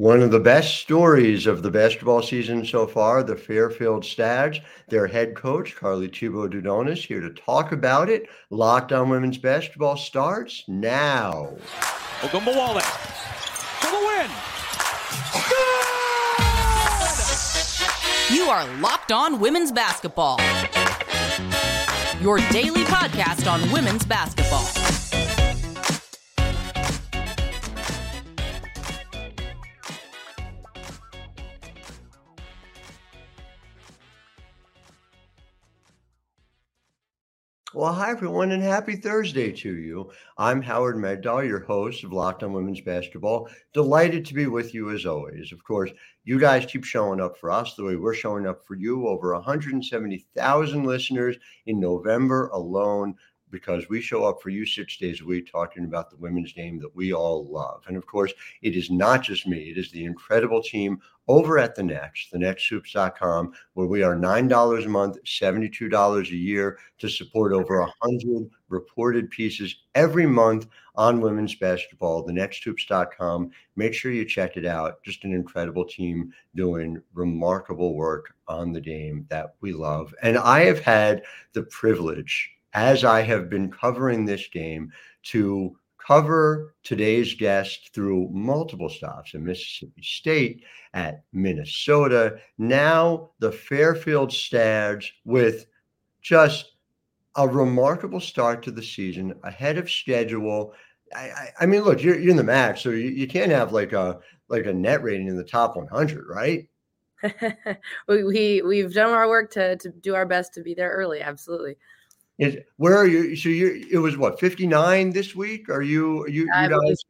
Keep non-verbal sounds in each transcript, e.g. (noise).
One of the best stories of the basketball season so far, the Fairfield Stags, their head coach, Carly Thibault-DuDonis, here to talk about it. Locked on Women's Basketball starts now. Ogunbowale for the win. Good! You are Locked On Women's Basketball. Your daily podcast on women's basketball. Well, hi, everyone, and happy Thursday to you. I'm Howard Megdal, your host of Locked on Women's Basketball. Delighted to be with you as always. Of course, you guys keep showing up for us the way we're showing up for you. Over 170,000 listeners in November alone because we show up for you six days a week talking about the women's game that we all love. And of course, it is not just me, it is the incredible team over at the Next, thenexthoops.com, where we are $9 a month, $72 a year to support over 100 reported pieces every month on women's basketball, thenexthoops.com. Make sure you check it out. Just an incredible team doing remarkable work on the game that we love. And I have had the privilege as I have been covering this game to cover today's guest through multiple stops in Mississippi State, at Minnesota, now the Fairfield Stags with just a remarkable start to the season ahead of schedule. I, I, I mean, look, you're, you're in the MAAC, so you, you can't have like a like a net rating in the top 100, right? (laughs) we, we we've done our work to to do our best to be there early. Absolutely. Is, where are you? So you it was what 59 this week? Are you are you, you guys?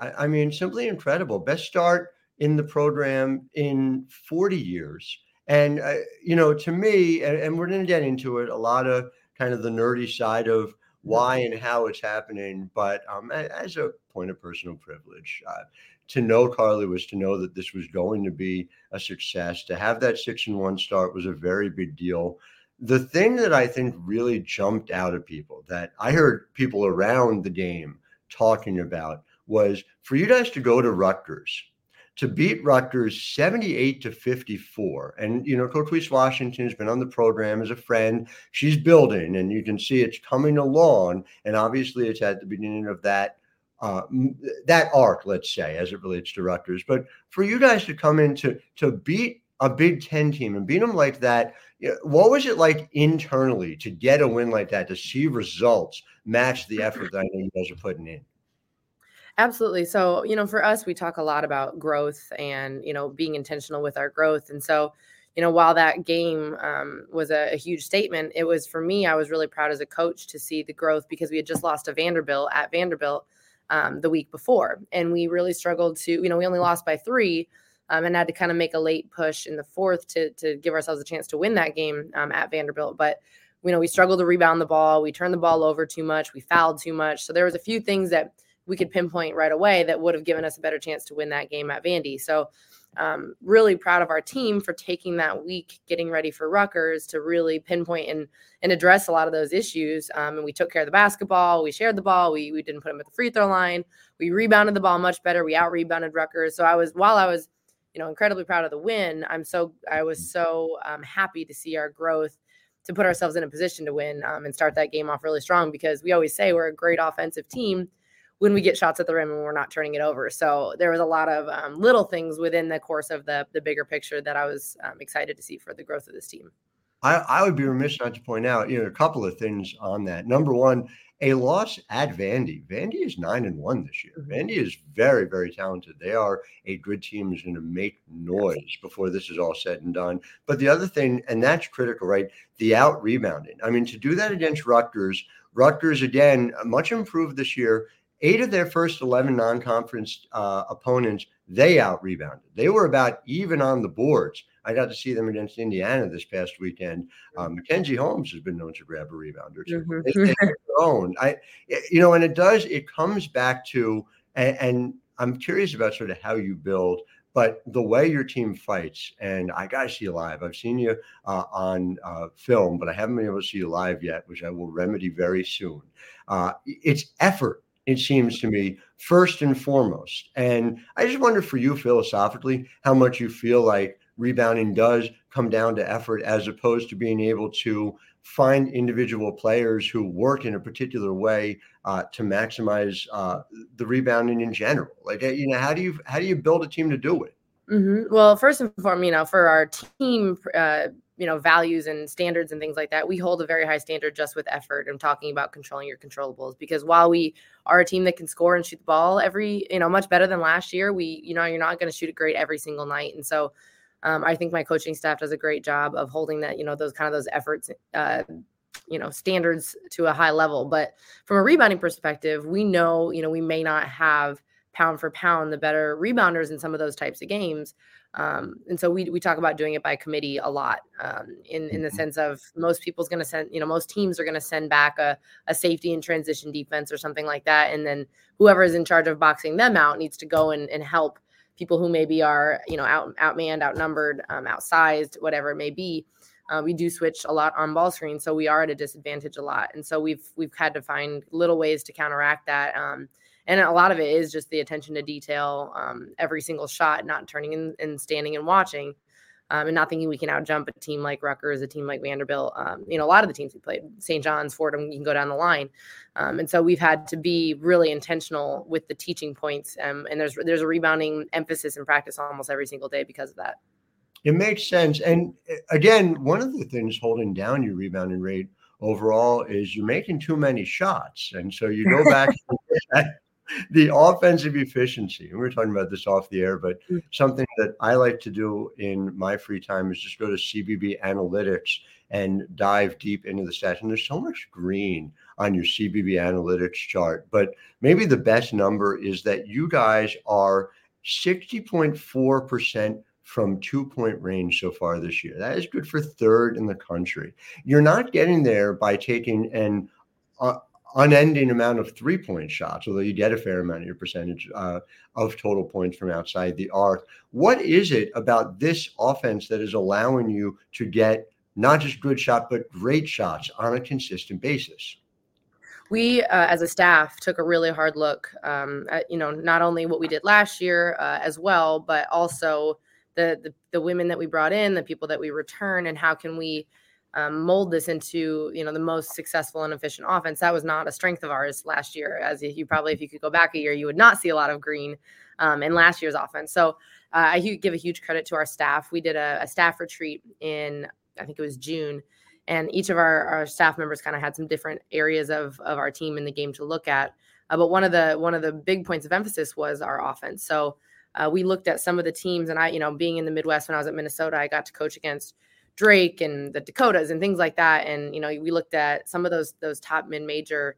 I, I mean, simply incredible. Best start in the program in 40 years. And uh, you know, to me, and, and we're going to get into it, a lot of kind of the nerdy side of why and how it's happening. But um, as a point of personal privilege, uh, to know Carly was to know that this was going to be a success. To have that six and one start was a very big deal the thing that I think really jumped out at people that I heard people around the game talking about was for you guys to go to Rutgers to beat Rutgers 78 to 54. And, you know, Coach Washington has been on the program as a friend. She's building, and you can see it's coming along. And obviously, it's at the beginning of that. Uh, that arc, let's say, as it relates to Rutgers, but for you guys to come in to to beat a Big Ten team and beat them like that, what was it like internally to get a win like that, to see results match the effort that I know you guys are putting in? Absolutely. So, you know, for us, we talk a lot about growth and, you know, being intentional with our growth. And so, you know, while that game um, was a, a, huge statement, it was for me, I was really proud as a coach to see the growth because we had just lost to Vanderbilt at Vanderbilt um, the week before. And we really struggled to, you know, we only lost by three um, and had to kind of make a late push in the fourth to to give ourselves a chance to win that game um, at Vanderbilt. But you know, we struggled to rebound the ball. We turned the ball over too much. We fouled too much. So there was a few things that we could pinpoint right away that would have given us a better chance to win that game at Vandy. So um, really proud of our team for taking that week, getting ready for Rutgers to really pinpoint and and address a lot of those issues. Um, and we took care of the basketball. We shared the ball. We we didn't put them at the free throw line. We rebounded the ball much better. We out rebounded Rutgers. So I was while I was you know incredibly proud of the win i'm so i was mm. so um, happy to see our growth to put ourselves in a position to win um, and start that game off really strong because we always say we're a great offensive team when we get shots at the rim and we're not turning it over. So there was a lot of um, little things within the course of the the bigger picture that i was um, excited to see for the growth of this team. I, I would be remiss not to point out you know a couple of things on that. Number one a loss at Vandy. Vandy is nine and one this year. Mm-hmm. Vandy is very, very talented. They are a good team is going to make noise before this is all said and done. But the other thing, and that's critical, right? The out rebounding. I mean, to do that against Rutgers, Rutgers again, much improved this year. Eight of their first 11 non conference uh, opponents, they out rebounded. They were about even on the boards. I got to see them against Indiana this past weekend. Um, Mackenzie Holmes has been known to grab a rebounder too. Mm-hmm. They, they own. I, you know, and it does. It comes back to, and, and I'm curious about sort of how you build but the way your team fights, and I got to see you live. I've seen you uh, on uh, film, but I haven't been able to see you live yet, which I will remedy very soon. Uh, it's effort it seems to me, first and foremost. And I just wonder for you philosophically how much you feel like rebounding does come down to effort as opposed to being able to find individual players who work in a particular way uh, to maximize uh, the rebounding in general. Like, you know, how do you how do you build a team to do it? Mm-hmm. Well, first and foremost, you know, for our team, uh, you know, values and standards and things like that, we hold a very high standard just with effort and talking about controlling your controllables. Because while we are a team that can score and shoot the ball every, you know, much better than last year, we, you know, you're not going to shoot it great every single night. And so, um, I think my coaching staff does a great job of holding that, you know, those kind of those efforts, uh, you know, standards to a high level. But from a rebounding perspective, we know, you know, we may not have pound for pound the better rebounders in some of those types of games. Um, and so we, we talk about doing it by committee a lot um, in, in the mm-hmm. sense of most people's going to send, you know, most teams are going to send back a, a safety and transition defense or something like that. And then whoever is in charge of boxing them out needs to go and, and help people who maybe are, you know, out, outmanned, outnumbered, um, outsized, whatever it may be. Uh, we do switch a lot on ball screen, so we are at a disadvantage a lot, and so we've we've had to find little ways to counteract that. Um, and a lot of it is just the attention to detail um, every single shot not turning and, and standing and watching um, and not thinking we can out jump a team like Rutgers, a team like Vanderbilt. Um, you know, a lot of the teams we played, St. John's, Fordham, you can go down the line. Um, and so we've had to be really intentional with the teaching points. Um, and there's there's a rebounding emphasis in practice almost every single day because of that. It makes sense. And uh, again, one of the things holding down your rebounding rate overall is you're making too many shots. And so you go back (laughs) (laughs) the offensive efficiency. And we are talking about this off the air, but mm. something that I like to do in my free time is just go to CBB Analytics and dive deep into the stats. And there's so much green on your CBB Analytics chart, but maybe the best number is that you guys are 60.4% from two point range so far this year. That is good for third in the country. You're not getting there by taking an uh, unending amount of three point shots, although you get a fair amount of your percentage uh, of total points from outside the arc. What is it about this offense that is allowing you to get not just good shot, but great shots on a consistent basis? We, uh, as a staff, took a really hard look um, at you know not only what we did last year uh, as well, but also the, the the women that we brought in, the people that we return, and how can we um, mold this into you know the most successful and efficient offense. That was not a strength of ours last year. As you probably, if you could go back a year, you would not see a lot of green um, in last year's offense. So uh, I give a huge credit to our staff. We did a, a, staff retreat in I think it was June, and each of our, our staff members kind of had some different areas of of our team in the game to look at. Uh, but one of the one of the big points of emphasis was our offense. So uh, we looked at some of the teams, and I, you know, being in the Midwest when I was at Minnesota, I got to coach against Drake and the Dakotas and things like that. And you know, we looked at some of those those top mid major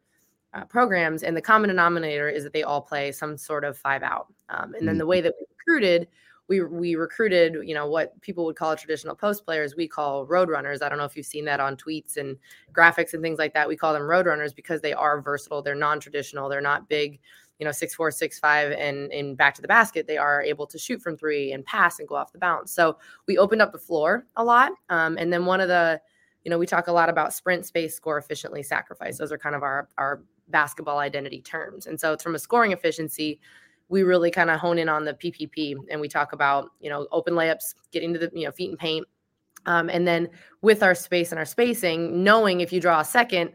uh, programs, and the common denominator is that they all play some sort of five out. Um, and then the way that we recruited, we we recruited, you know, what people would call traditional post players, we call road runners. I don't know if you've seen that on tweets and graphics and things like that. We call them road runners because they are versatile. They're non traditional. They're not big you know, six four, six five, and in back to the basket, they are able to shoot from three and pass and go off the bounce. So we opened up the floor a lot. Um, and then one of the, you know, we talk a lot about sprint, space, score efficiently, sacrifice. Those are kind of our our basketball identity terms. And so it's from a scoring efficiency, we really kind of hone in on the PPP and we talk about, you know, open layups, getting to the, you know, feet and paint. Um, and then with our space and our spacing, knowing if you draw a second,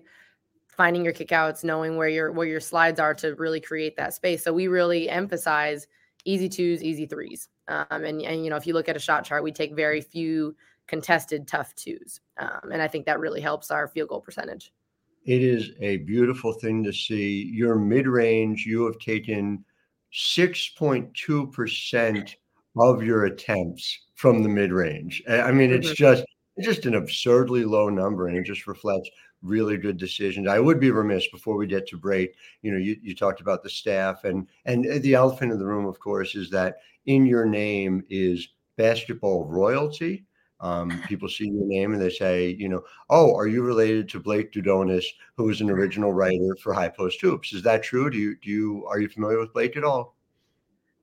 finding your kickouts, knowing where your where your slides are to really create that space. So we really emphasize easy twos, easy threes. Um, and and you know, if you look at a shot chart, we take very few contested tough twos, um, and I think that really helps our field goal percentage. It is a beautiful thing to see. Your mid range, you have taken six point two percent of your attempts from the mid range. I mean, it's mm-hmm. just it's just an absurdly low number, and it just reflects really good decisions. I would be remiss before we get to break. You know, you, you talked about the staff and and the elephant in the room, of course, is that in your name is basketball royalty. Um, (laughs) people see your name and they say, you know, oh, are you related to Blake DuDonis, who was an original writer for High Post Hoops? Is that true? Do you do you are you familiar with Blake at all?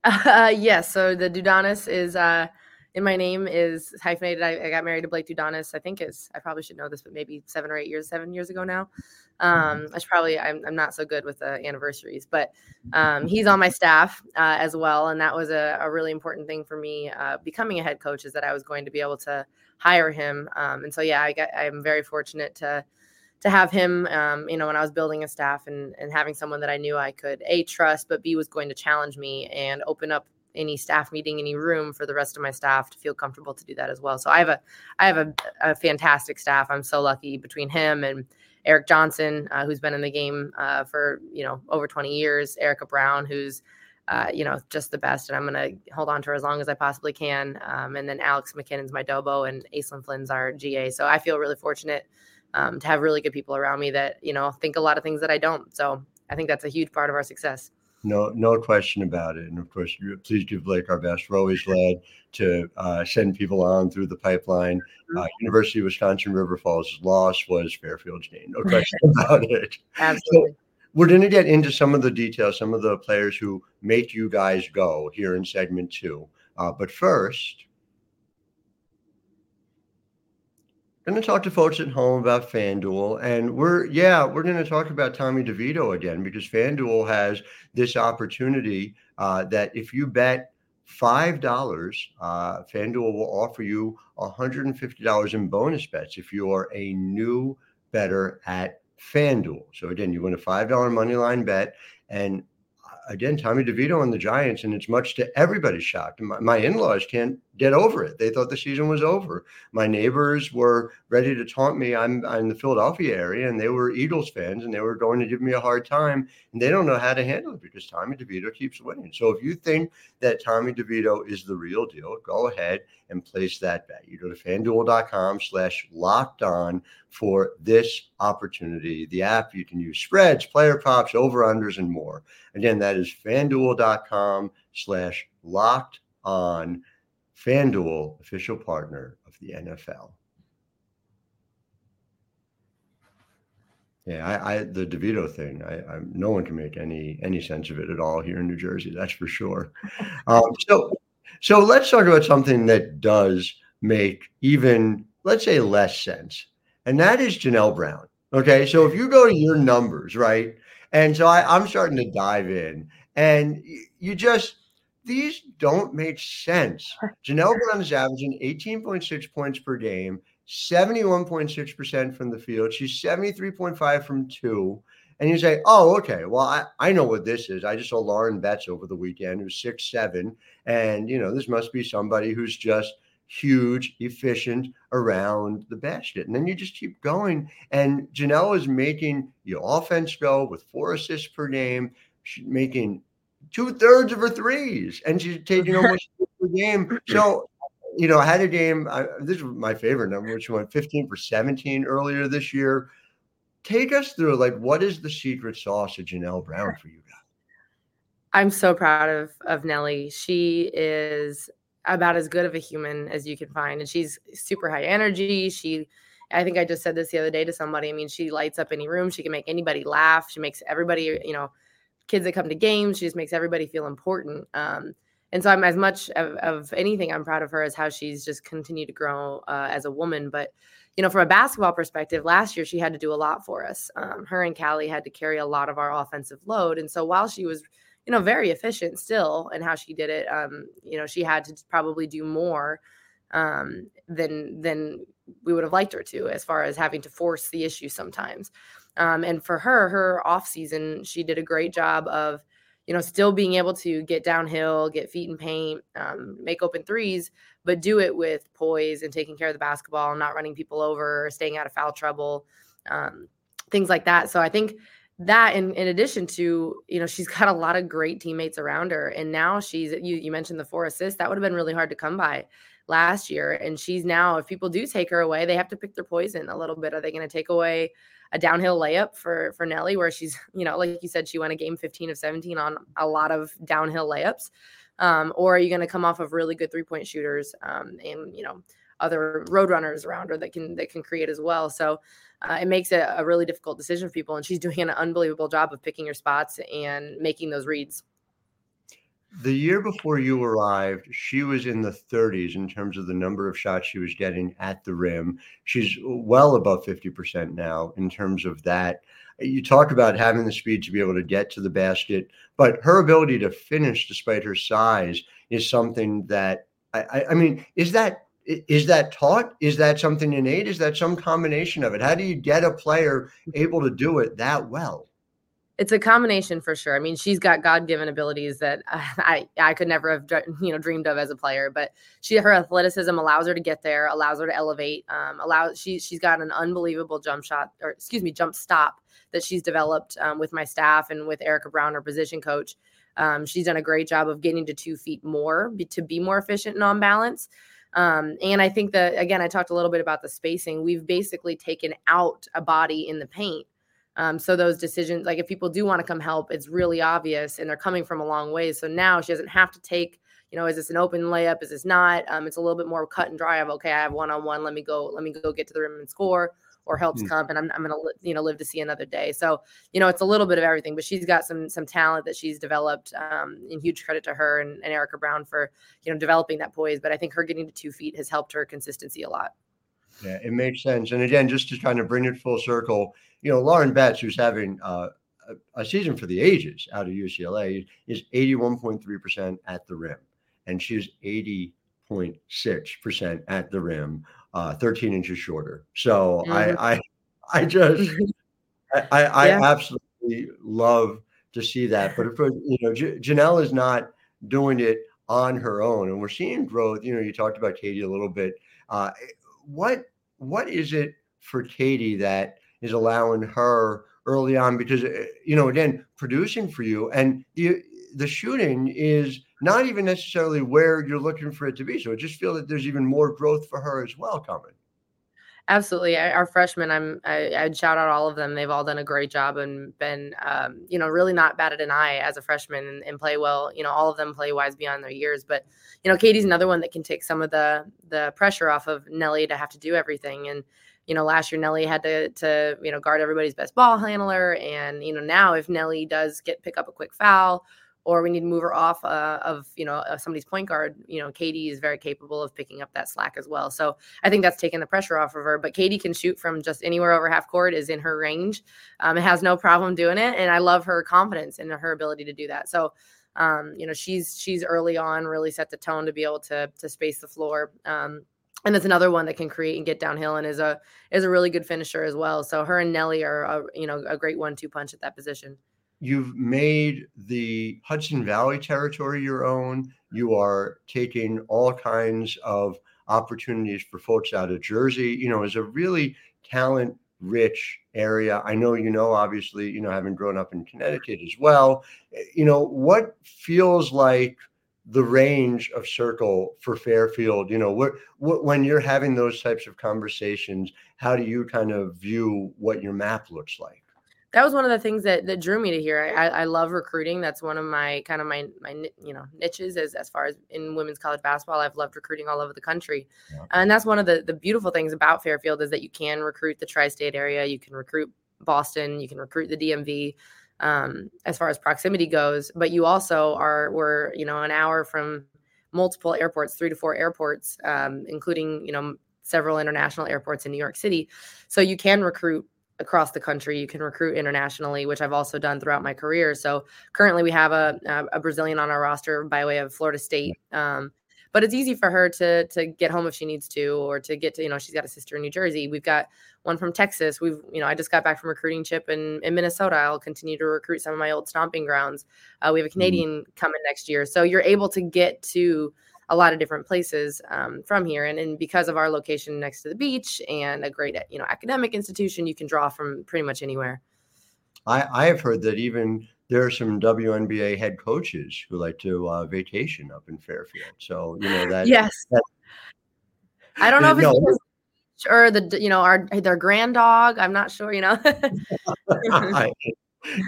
Uh, yes. So the DuDonis is uh, in my name is hyphenated. I, I got married to Blake DuDonis. I think is I probably should know this, but maybe seven or eight years, seven years ago now. Um, I should probably I'm, I'm not so good with the anniversaries, but um, he's on my staff uh, as well, and that was a, a really important thing for me uh, becoming a head coach is that I was going to be able to hire him. Um, and so yeah, I got I'm very fortunate to to have him, um, you know, when I was building a staff and, and having someone that I knew I could A, trust, but B, was going to challenge me and open up any staff meeting, any room for the rest of my staff to feel comfortable to do that as well. So I have a, I have a, a fantastic staff. I'm so lucky between him and Eric Johnson, uh, who's been in the game uh, for, you know, over 20 years, Erica Brown, who's, uh, you know, just the best. And I'm going to hold on to her as long as I possibly can. Um, and then Alex McKinnon's my Dobo and Aislinn Flynn's our GA. So I feel really fortunate um, to have really good people around me that you know think a lot of things that I don't. So I think that's a huge part of our success. No, no question about it. And of course, please give Blake our best. We're always glad to uh, send people on through the pipeline. Mm-hmm. Uh, University of Wisconsin River Falls' loss was Fairfield's gain. No (laughs) question about it. Absolutely. So we're going to get into some of the details, some of the players who make you guys go here in segment two. Uh, but first, going to talk to folks at home about FanDuel. And we're, yeah, we're going to talk about Tommy DeVito again because FanDuel has this opportunity uh, that if you bet $5, uh, FanDuel will offer you $150 in bonus bets if you are a new better at FanDuel. So again, you win a $5 money line bet and again, Tommy DeVito and the Giants, and it's much to everybody's shock. My, my in laws can't get over it. They thought the season was over. My neighbors were ready to taunt me. I'm, I'm in the Philadelphia area, and they were Eagles fans, and they were going to give me a hard time. And they don't know how to handle it because Tommy DeVito keeps winning. So if you think that Tommy DeVito is the real deal, go ahead and place that bet. You go to fanduel.com slash locked on for this opportunity. The app, you can use spreads, player props, over-unders, and more. Again, that is fanduel.com slash locked on FanDuel, official partner of the NFL. Yeah, I, I the DeVito thing. I, I, no one can make any any sense of it at all here in New Jersey. That's for sure. (laughs) Um, so, so let's talk about something that does make even let's say less sense, and that is Janelle Brown. Okay, so if you go to your numbers, right, and so I, I'm starting to dive in, and you just these don't make sense. Janelle Brown is averaging 18.6 points per game, 71.6% from the field. She's 73.5 from two. And you say, oh, okay, well, I, I know what this is. I just saw Lauren Betts over the weekend, who's six seven, And, you know, this must be somebody who's just huge, efficient around the basket. And then you just keep going. And Janelle is making your offense go with four assists per game. She's making two thirds of her threes, and she's taking almost the game. (laughs) So, you know, I had a game. I, this was my favorite number, which went 15 for 17 earlier this year. Take us through, like, what is the secret sauce of Janelle Brown for you guys? I'm so proud of of Nelly. She is about as good of a human as you can find, and she's super high energy. She I think I just said this the other day to somebody. I mean, she lights up any room. She can make anybody laugh. She makes everybody, you know, kids that come to games. She just makes everybody feel important. Um, and so I'm as much of, of, anything I'm proud of her as how she's just continued to grow uh, as a woman. But you know, from a basketball perspective, last year she had to do a lot for us. Um, her and Callie had to carry a lot of our offensive load, and so while she was, you know, very efficient still and how she did it, um, you know, she had to probably do more um, than than we would have liked her to, as far as having to force the issue sometimes. Um, and for her, her off season, she did a great job of, you know, still being able to get downhill, get feet in paint, um, make open threes, but do it with poise and taking care of the basketball, not running people over, staying out of foul trouble, um, things like that. So I think that in, in addition to you know she's (laughs) got a lot of great teammates around her and now she's you, you mentioned the four assists that would have been really hard to come by last year and she's now if people do take her away they have to pick their poison a little bit are they going to take away a downhill layup for for Nelly, where she's you know like you said she won a game 15 of 17 on a lot of downhill layups, um, or are you going to come off of really good three point shooters um, and you know other road runners around her that can that can create as well. So uh, it makes it a really difficult decision for people, and she's doing an unbelievable job of picking her spots and making those reads. The year before you arrived, she was in the 30s in terms of the number of shots she was getting at the rim. She's well above 50% now in terms of that. You talk about having the speed to be able to get to the basket, but her ability to finish despite her size is something that I, I mean, is that is that taught? Is that something innate? Is that some combination of it? How do you get a player able to do it that well? It's a combination for sure. I mean, she's got God-given abilities that (laughs) I I could never have you know dreamed of as a player. But she her athleticism allows her to get there, allows her to elevate, um, allows she she's got an unbelievable jump shot or excuse me jump stop that she's developed um, with my staff and with Erica Brown, her position coach. Um, she's done a great job of getting to two feet more be, to be more efficient and on balance. Um, and I think that again, I talked a little bit about the spacing. We've basically taken out a body in the paint um, so those decisions, like if people do want to come help, it's really obvious and they're coming from a long way. So now she doesn't have to take, you know, is this an open layup? Is this not? Um, it's a little bit more cut and dry of okay, I have one on one. Let me go. Let me go get to the rim and score. Or helps mm. come, and I'm, I'm gonna you know live to see another day. So you know it's a little bit of everything, but she's got some some talent that she's developed. Um, and huge credit to her and, and Erica Brown for you know developing that poise. But I think her getting to two feet has helped her consistency a lot. Yeah, it makes sense. And again, just to kind of bring it full circle, you know, Lauren Betts, who's having uh, a, season for the ages out of UCLA, is 81.3% at the rim, and she's 80.6% at the rim, uh, 13 inches shorter. So mm-hmm. I, I, I just, I, I, yeah. I, absolutely love to see that. But for, you know, J- Janelle is not doing it on her own, and we're seeing growth. You know, you talked about Katie a little bit. Uh, what what is it for Katie that is allowing her early on? Because eh, you know again producing for you and the the shooting is not even necessarily where you're looking for it to be. So I just feel that there's even more growth for her as well coming absolutely our freshmen i'm I, i'd shout out all of them they've all done a great job and been um, you know really not batted an eye as a freshman and, and, play well you know all of them play wise beyond their years but you know katie's another one that can take some of the the pressure off of nellie to have to do everything and you know, last year Nelly had to to you know guard everybody's best ball handler, and you know now if Nelly does get pick up a quick foul, or we need to move her off uh, of you know somebody's point guard, you know Katie is very capable of picking up that slack as well. So I think that's taken the pressure off of her. But Katie can shoot from just anywhere over half court is in her range. Um, it has no problem doing it, and I love her confidence and her ability to do that. So. Um, you know she's she's early on really set the tone to be able to to space the floor um, and it's another one that can create and get downhill and is a is a really good finisher as well. So her and Nelly are a, you know a great one two punch at that position. You've made the Hudson Valley territory your own. You are taking all kinds of opportunities for folks out of Jersey. You know, is a really talent rich area. I know you know, obviously, you know, having grown up in Connecticut as well. Eh, you know, what feels like the range of circle for Fairfield? You know, what, what when you're having those types of conversations, how do you kind of view what your map looks like? That was one of the things that, that drew me to here. I, I love recruiting. That's one of my kind of my my you know niches as as far as in women's college basketball. I've loved recruiting all over the country, yeah. and that's one of the the beautiful things about Fairfield is that you can recruit the tri-state area. You can recruit Boston. You can recruit the DMV um, as far as proximity goes. But you also are we're you know an hour from multiple airports, three to four airports, um, including you know several international airports in New York City. So you can recruit across the country. You can recruit internationally, which I've also done throughout my career. So currently, we have a, a Brazilian on our roster by way of Florida State. Um, but it's easy for her to to get home if she needs to or to get to you know she's got a sister in new jersey we've got one from texas we've you know i just got back from recruiting chip in, in minnesota i'll continue to recruit some of my old stomping grounds uh, we have a mm-hmm. canadian mm-hmm. coming next year so you're able to get to a lot of different places um, from here and, and because of our location next to the beach and a great you know academic institution you can draw from pretty much anywhere I, I have heard that even there are some WNBA head coaches who like to uh, vacation up in Fairfield. So you know that. Yes. That, I don't know if it's no. or the you know our their grand dog. I'm not sure. You know. (laughs) it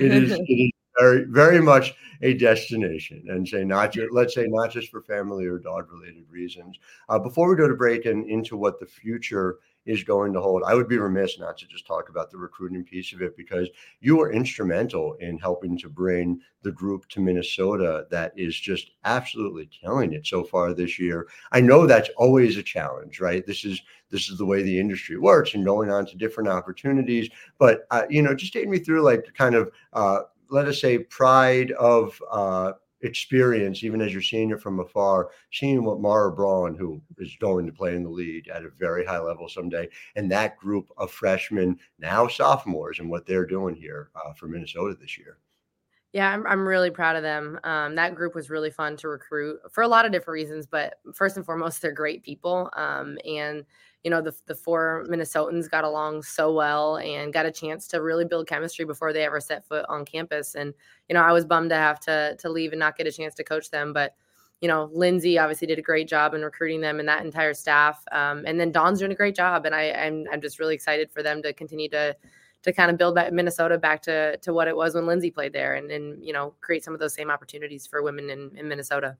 is. It is very, very much a destination, and say not just let's say not just for family or dog related reasons. Uh, before we go to break and into what the future is going to hold. I would be remiss not to just talk about the recruiting piece of it because you were instrumental in helping to bring the group to Minnesota that is just absolutely killing it so far this year. I know that's always a challenge, right? This is this is the way the industry works and going on to different opportunities. But uh, you know, just take me through like kind of uh, let us say pride of uh, experience, even as you're seeing it from afar, seeing what Mara Braun, who is going to play in the lead at a very high level someday, and that group of freshmen, now sophomores, and what they're doing here uh, for Minnesota this year. Yeah, I'm, I'm really proud of them. Um, that group was really fun to recruit for a lot of different reasons, but first and foremost, they're great people. Um, and you know the, the four minnesotans got along so well and got a chance to really build chemistry before they ever set foot on campus. And you know i was bummed to have to to leave and not get a chance to coach them. But you know lindsay obviously did a great job in recruiting them and that entire staff. Um, and then Dawn's doing a great job. And i I'm, I'm just really excited for them to continue to to kind of build that minnesota back to to what it was when lindsay played there and and you know create some of those same opportunities for women in, in minnesota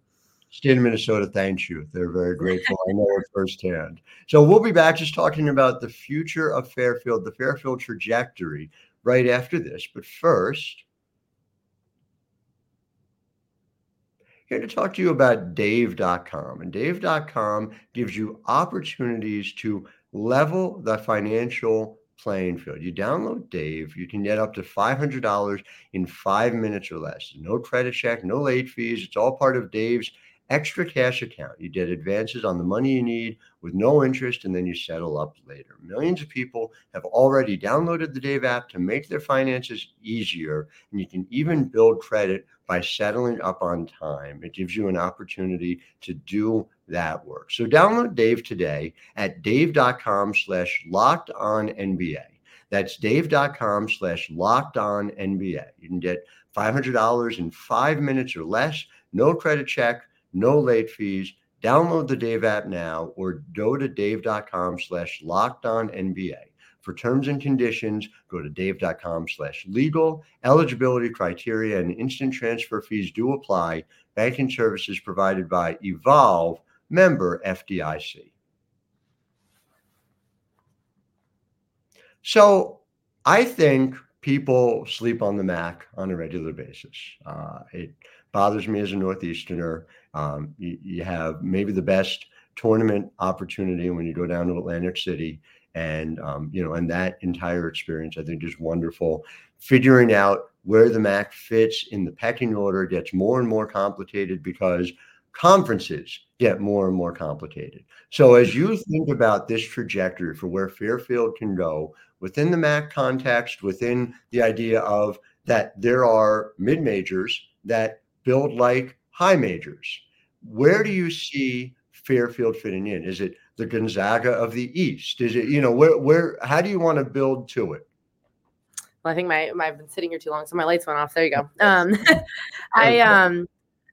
State of Minnesota thanks you. They're very grateful. I know it firsthand. So we'll be back just talking about the future of Fairfield, the Fairfield trajectory right after this. But first, here to talk to you about dave.com. And dave.com gives you opportunities to level the financial playing field. You download Dave, you can get up to $500 in five minutes or less. No credit check, no late fees. It's all part of Dave's extra cash account. You get advances on the money you need with no interest, and then you settle up later. Millions of people have already downloaded the Dave app to make their finances easier, and you can even build credit by settling up on time. It gives you an opportunity to do that work. So download Dave today at dave.com slash locked on NBA. That's dave.com slash locked on NBA. You can get $500 in five minutes or less, no credit check no late fees. Download the Dave app now or go to dave.com slash locked on NBA. For terms and conditions, go to dave.com slash legal. Eligibility criteria and instant transfer fees do apply. Banking services provided by Evolve, member FDIC. So I think people sleep on the MAAC on a regular basis. Uh, it bothers me as a Northeasterner. Um, you, you, have maybe the best tournament opportunity when you go down to Atlantic City, and um, you know, and that entire experience I think is wonderful. Figuring out where the MAAC fits in the pecking order gets more and more complicated because conferences get more and more complicated. So as you think about this trajectory for where Fairfield can go within the MAAC context, within the idea of that there are mid majors that build like high majors where do you see Fairfield fitting in? Is it the Gonzaga of the East? Is it, you know, where, where, how do you want to build to it? Well, I think my, my I've been sitting here too long, so my lights went off. There you go. Um, (laughs) I, um,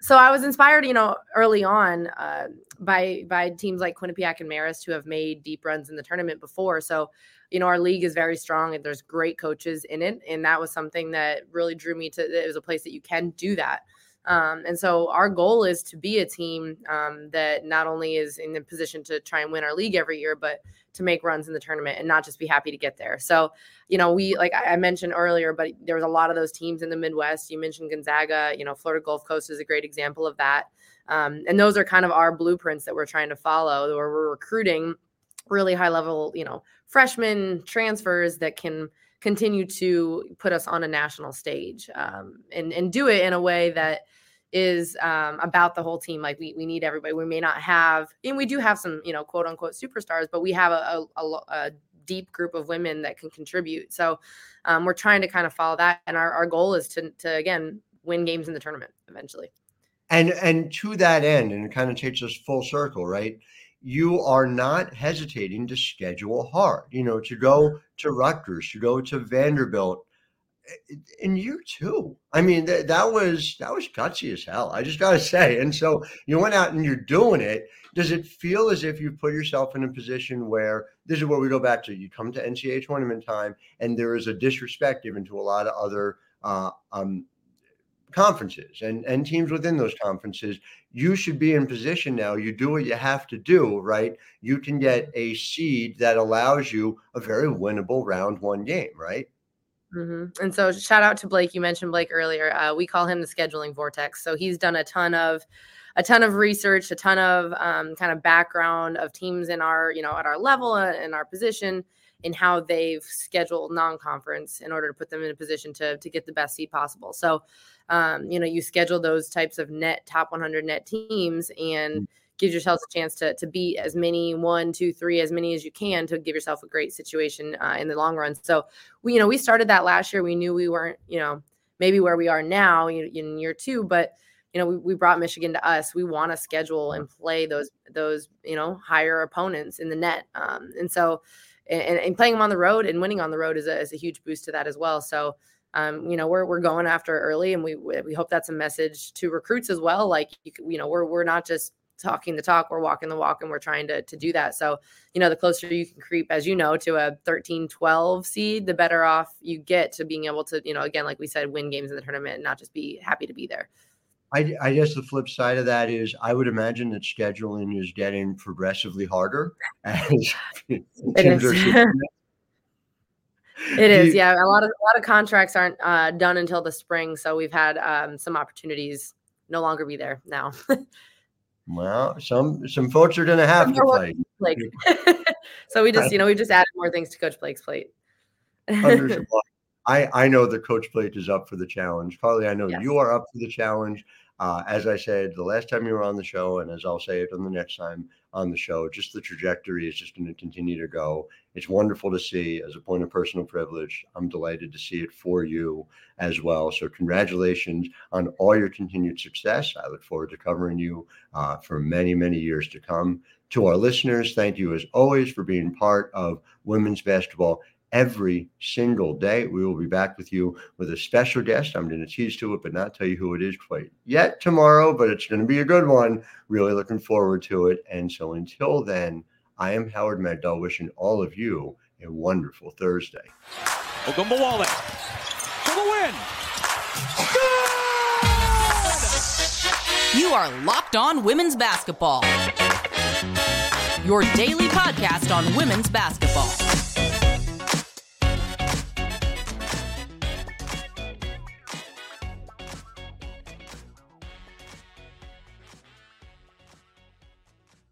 so I was inspired, you know, early on uh, by by teams like Quinnipiac and Marist who have made deep runs in the tournament before. So, you know, our league is very strong and there's great coaches in it, and that was something that really drew me to. It was a place that you can do that. Um, and so our goal is to be a team um, that not only is in the position to try and win our league every year, but to make runs in the tournament and not just be happy to get there. So, you know, we like I mentioned earlier, but there was a lot of those teams in the Midwest. You mentioned Gonzaga, you know, Florida Gulf Coast is a great example of that. Um, and those are kind of our blueprints that we're trying to follow, where we're recruiting really high level, you know, freshmen transfers that can continue to put us on a national stage um, and and do it in a way that is um, about the whole team. Like we we need everybody. We may not have, and we do have some, you know, quote unquote superstars, but we have a, a, a deep group of women that can contribute. So um, we're trying to kind of follow that, and our, our goal is to to again win games in the tournament eventually. And and to that end, and it kind of takes us full circle, right? You are not hesitating to schedule hard. You know, to go to Rutgers, to go to Vanderbilt in year two. I mean, th- that was that was gutsy as hell. I just gotta (laughs) say. And so you went out and you're doing it. Does it feel as if you put yourself in a position where this is where we go back to? You come to NCAA tournament time, and there is a disrespect given to a lot of other uh, um, conferences and, and teams within those conferences, you should be in position now. You do what you have to do, right? You can get a seed that allows you a very winnable round one game, right? Mm-hmm. And so, shout out to Blake. You mentioned Blake earlier. Uh, we call him the scheduling vortex. So he's done a ton of, a ton of research, a ton of um, kind of background of teams in our, you know, at our level and uh, our position, in how they've scheduled non-conference in order to put them in a position to to get the best seed possible. So, um, you know, you schedule those types of net top 100 net teams and mm. Gives yourself a chance to to beat as many one, two, three, as many as you can to give yourself a great situation uh, in the long run. So, we you know we started that last year. We knew we weren't you know maybe where we are now in year two, but you know, we, we brought Michigan to us. We want to schedule and play those those you know higher opponents in the net, um, and so and, and, playing them on the road and winning on the road is a, is a huge boost to that as well. So, um, you know, we're, we're going after early and we, we hope that's a message to recruits as well. Like, you, you know, we're, we're not just talking the talk, we're walking the walk and we're trying to, to do that. So, you know, the closer you can creep, as you know, to a 13, 12 seed, the better off you get to being able to, you know, again, like we said, win games in the tournament and not just be happy to be there. I, I, guess the flip side of that is I would imagine that scheduling is getting progressively harder (laughs) as it is. (laughs) it is, yeah. A lot of a lot of contracts aren't uh, done until the spring, so we've had um, some opportunities no longer be there now. (laughs) well, some some folks are going to have to play. Like, (laughs) (laughs) so we just you know we just added more things to Coach Blake's plate. (laughs) I, I know that Coach Blake is up for the challenge. Carly, I know yes. you are up for the challenge. Uh, as I said the last time you were on the show, and as I'll say it on the next time on the show, just the trajectory is just going to continue to go. It's wonderful to see as a point of personal privilege. I'm delighted to see it for you as well. So, congratulations on all your continued success. I look forward to covering you uh, for many, many years to come. To our listeners, thank you as always for being part of women's basketball every single day. We will be back with you with a special guest. I'm going to tease to it, but not tell you who it is quite yet tomorrow, but it's going to be a good one. Really looking forward to it. And so until then, I am Howard Megdal wishing all of you a wonderful Thursday. Ogunbowale for the win. You are Locked On Women's Basketball. Your daily podcast on women's basketball